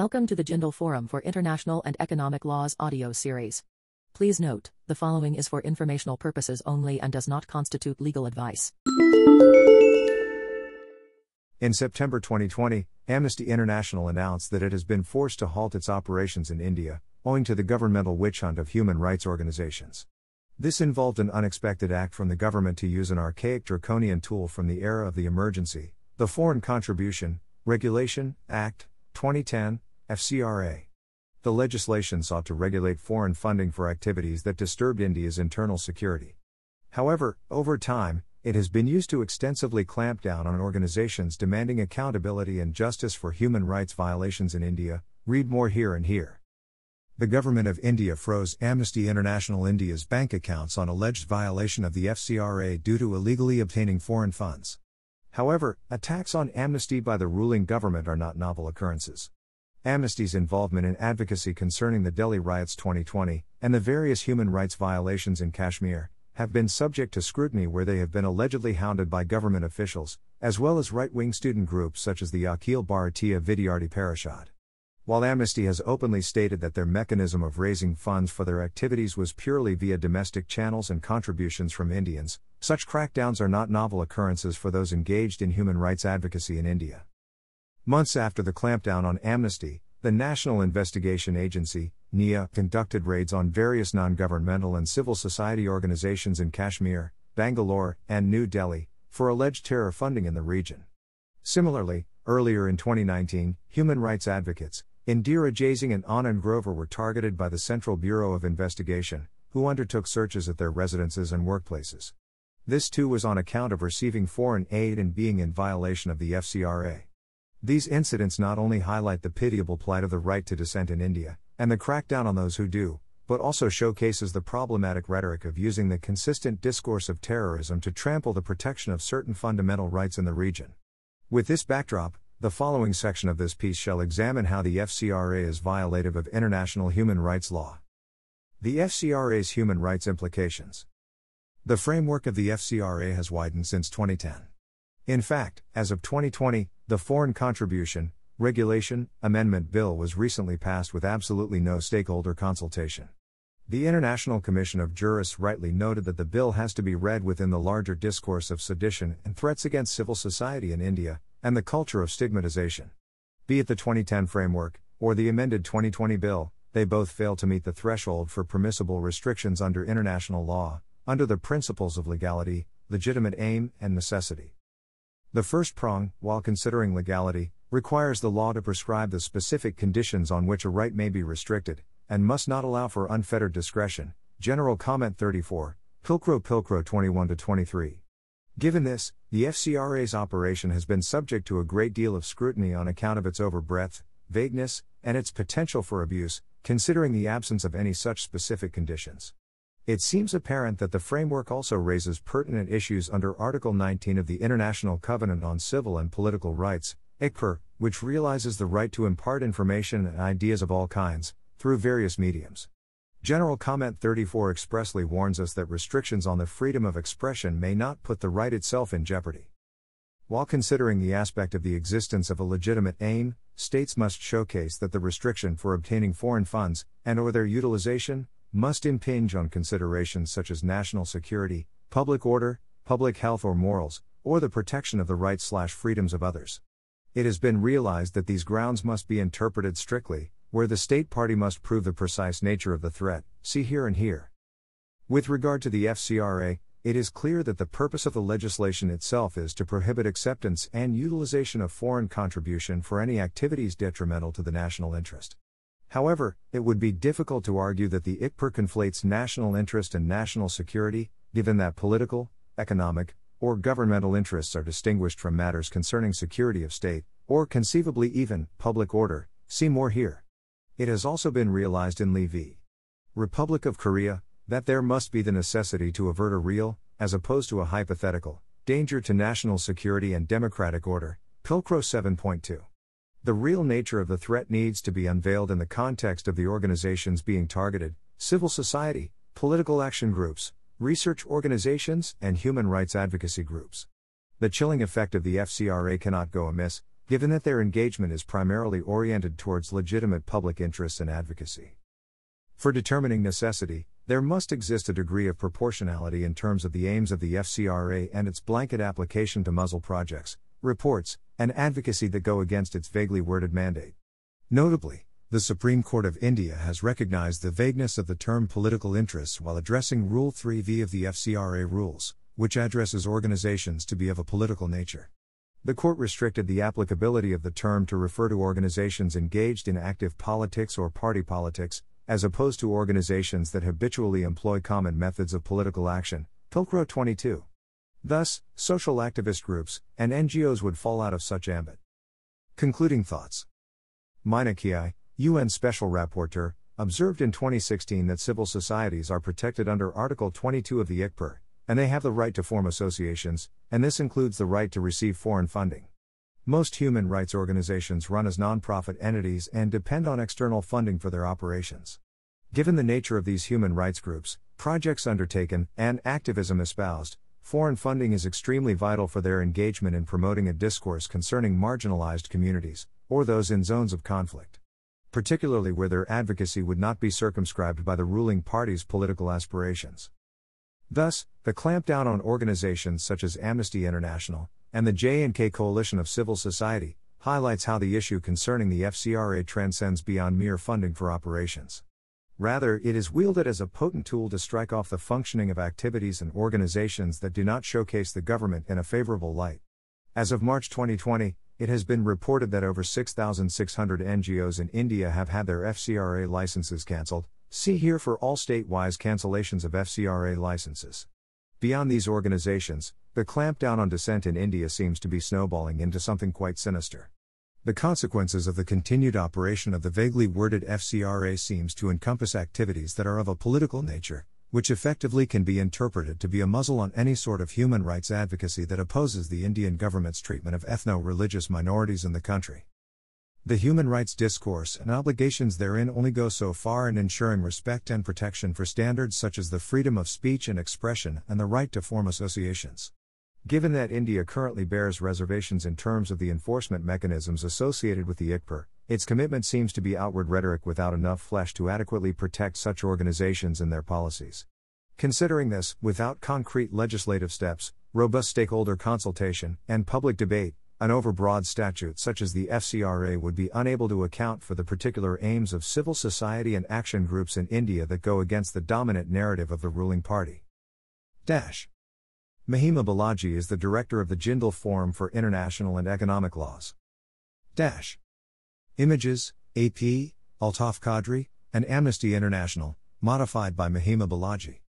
Welcome to the Jindal Forum for International and Economic Laws audio series. Please note, the following is for informational purposes only and does not constitute legal advice. In September 2020, Amnesty International announced that it has been forced to halt its operations in India, owing to the governmental witch hunt of human rights organizations. This involved an unexpected act from the government to use an archaic draconian tool from the era of the emergency, the Foreign Contribution Regulation Act 2010, FCRA. The legislation sought to regulate foreign funding for activities that disturbed India's internal security. However, over time, it has been used to extensively clamp down on organizations demanding accountability and justice for human rights violations in India. Read more here and here. The government of India froze Amnesty International India's bank accounts on alleged violation of the FCRA due to illegally obtaining foreign funds. However, attacks on Amnesty by the ruling government are not novel occurrences. Amnesty's involvement in advocacy concerning the Delhi riots 2020 and the various human rights violations in Kashmir have been subject to scrutiny where they have been allegedly hounded by government officials, as well as right wing student groups such as the Akhil Bharatiya Vidyarthi Parishad. While Amnesty has openly stated that their mechanism of raising funds for their activities was purely via domestic channels and contributions from Indians, such crackdowns are not novel occurrences for those engaged in human rights advocacy in India. Months after the clampdown on Amnesty, the National Investigation Agency, NIA, conducted raids on various non governmental and civil society organizations in Kashmir, Bangalore, and New Delhi for alleged terror funding in the region. Similarly, earlier in 2019, human rights advocates, Indira Jaising and Anand Grover were targeted by the Central Bureau of Investigation, who undertook searches at their residences and workplaces. This too was on account of receiving foreign aid and being in violation of the FCRA. These incidents not only highlight the pitiable plight of the right to dissent in India, and the crackdown on those who do, but also showcases the problematic rhetoric of using the consistent discourse of terrorism to trample the protection of certain fundamental rights in the region. With this backdrop, the following section of this piece shall examine how the FCRA is violative of international human rights law. The FCRA's human rights implications. The framework of the FCRA has widened since 2010. In fact, as of 2020, the Foreign Contribution Regulation Amendment Bill was recently passed with absolutely no stakeholder consultation. The International Commission of Jurists rightly noted that the bill has to be read within the larger discourse of sedition and threats against civil society in India, and the culture of stigmatization. Be it the 2010 framework, or the amended 2020 bill, they both fail to meet the threshold for permissible restrictions under international law, under the principles of legality, legitimate aim, and necessity. The first prong, while considering legality, requires the law to prescribe the specific conditions on which a right may be restricted, and must not allow for unfettered discretion. General Comment 34, Pilcrow Pilcrow 21 23. Given this, the FCRA's operation has been subject to a great deal of scrutiny on account of its overbreadth, vagueness, and its potential for abuse, considering the absence of any such specific conditions. It seems apparent that the framework also raises pertinent issues under Article 19 of the International Covenant on Civil and Political Rights, ICCPR, which realizes the right to impart information and ideas of all kinds, through various mediums. General Comment 34 expressly warns us that restrictions on the freedom of expression may not put the right itself in jeopardy. While considering the aspect of the existence of a legitimate aim, states must showcase that the restriction for obtaining foreign funds and or their utilization must impinge on considerations such as national security, public order, public health or morals, or the protection of the rights/freedoms of others. It has been realized that these grounds must be interpreted strictly, where the state party must prove the precise nature of the threat, see here and here. With regard to the FCRA, it is clear that the purpose of the legislation itself is to prohibit acceptance and utilization of foreign contribution for any activities detrimental to the national interest. However, it would be difficult to argue that the ICCPR conflates national interest and national security, given that political, economic, or governmental interests are distinguished from matters concerning security of state, or conceivably even public order. See more here. It has also been realized in Lee v. Republic of Korea that there must be the necessity to avert a real, as opposed to a hypothetical, danger to national security and democratic order. Pilcrow 7.2. The real nature of the threat needs to be unveiled in the context of the organizations being targeted civil society, political action groups, research organizations, and human rights advocacy groups. The chilling effect of the FCRA cannot go amiss, given that their engagement is primarily oriented towards legitimate public interests and advocacy. For determining necessity, there must exist a degree of proportionality in terms of the aims of the FCRA and its blanket application to muzzle projects, reports, and advocacy that go against its vaguely worded mandate. Notably, the Supreme Court of India has recognized the vagueness of the term political interests while addressing Rule 3V of the FCRA rules, which addresses organizations to be of a political nature. The court restricted the applicability of the term to refer to organizations engaged in active politics or party politics, as opposed to organizations that habitually employ common methods of political action. Pilcrow 22. Thus, social activist groups and NGOs would fall out of such ambit. Concluding thoughts Maina Kiai, UN Special Rapporteur, observed in 2016 that civil societies are protected under Article 22 of the ICCPR, and they have the right to form associations, and this includes the right to receive foreign funding. Most human rights organizations run as nonprofit entities and depend on external funding for their operations. Given the nature of these human rights groups, projects undertaken, and activism espoused, Foreign funding is extremely vital for their engagement in promoting a discourse concerning marginalized communities, or those in zones of conflict. Particularly where their advocacy would not be circumscribed by the ruling party's political aspirations. Thus, the clampdown on organizations such as Amnesty International and the J&K Coalition of Civil Society highlights how the issue concerning the FCRA transcends beyond mere funding for operations. Rather, it is wielded as a potent tool to strike off the functioning of activities and organizations that do not showcase the government in a favorable light. As of March 2020, it has been reported that over 6,600 NGOs in India have had their FCRA licenses cancelled. See here for all state-wise cancellations of FCRA licenses. Beyond these organizations, the clampdown on dissent in India seems to be snowballing into something quite sinister. The consequences of the continued operation of the vaguely worded FCRA seems to encompass activities that are of a political nature, which effectively can be interpreted to be a muzzle on any sort of human rights advocacy that opposes the Indian government's treatment of ethno religious minorities in the country. The human rights discourse and obligations therein only go so far in ensuring respect and protection for standards such as the freedom of speech and expression and the right to form associations. Given that India currently bears reservations in terms of the enforcement mechanisms associated with the ICCPR, its commitment seems to be outward rhetoric without enough flesh to adequately protect such organizations and their policies. Considering this, without concrete legislative steps, robust stakeholder consultation, and public debate, an overbroad statute such as the FCRA would be unable to account for the particular aims of civil society and action groups in India that go against the dominant narrative of the ruling party. Dash. Mahima Balaji is the director of the Jindal Forum for International and Economic Laws. Dash. Images, AP, Altaf Qadri, and Amnesty International, modified by Mahima Balaji.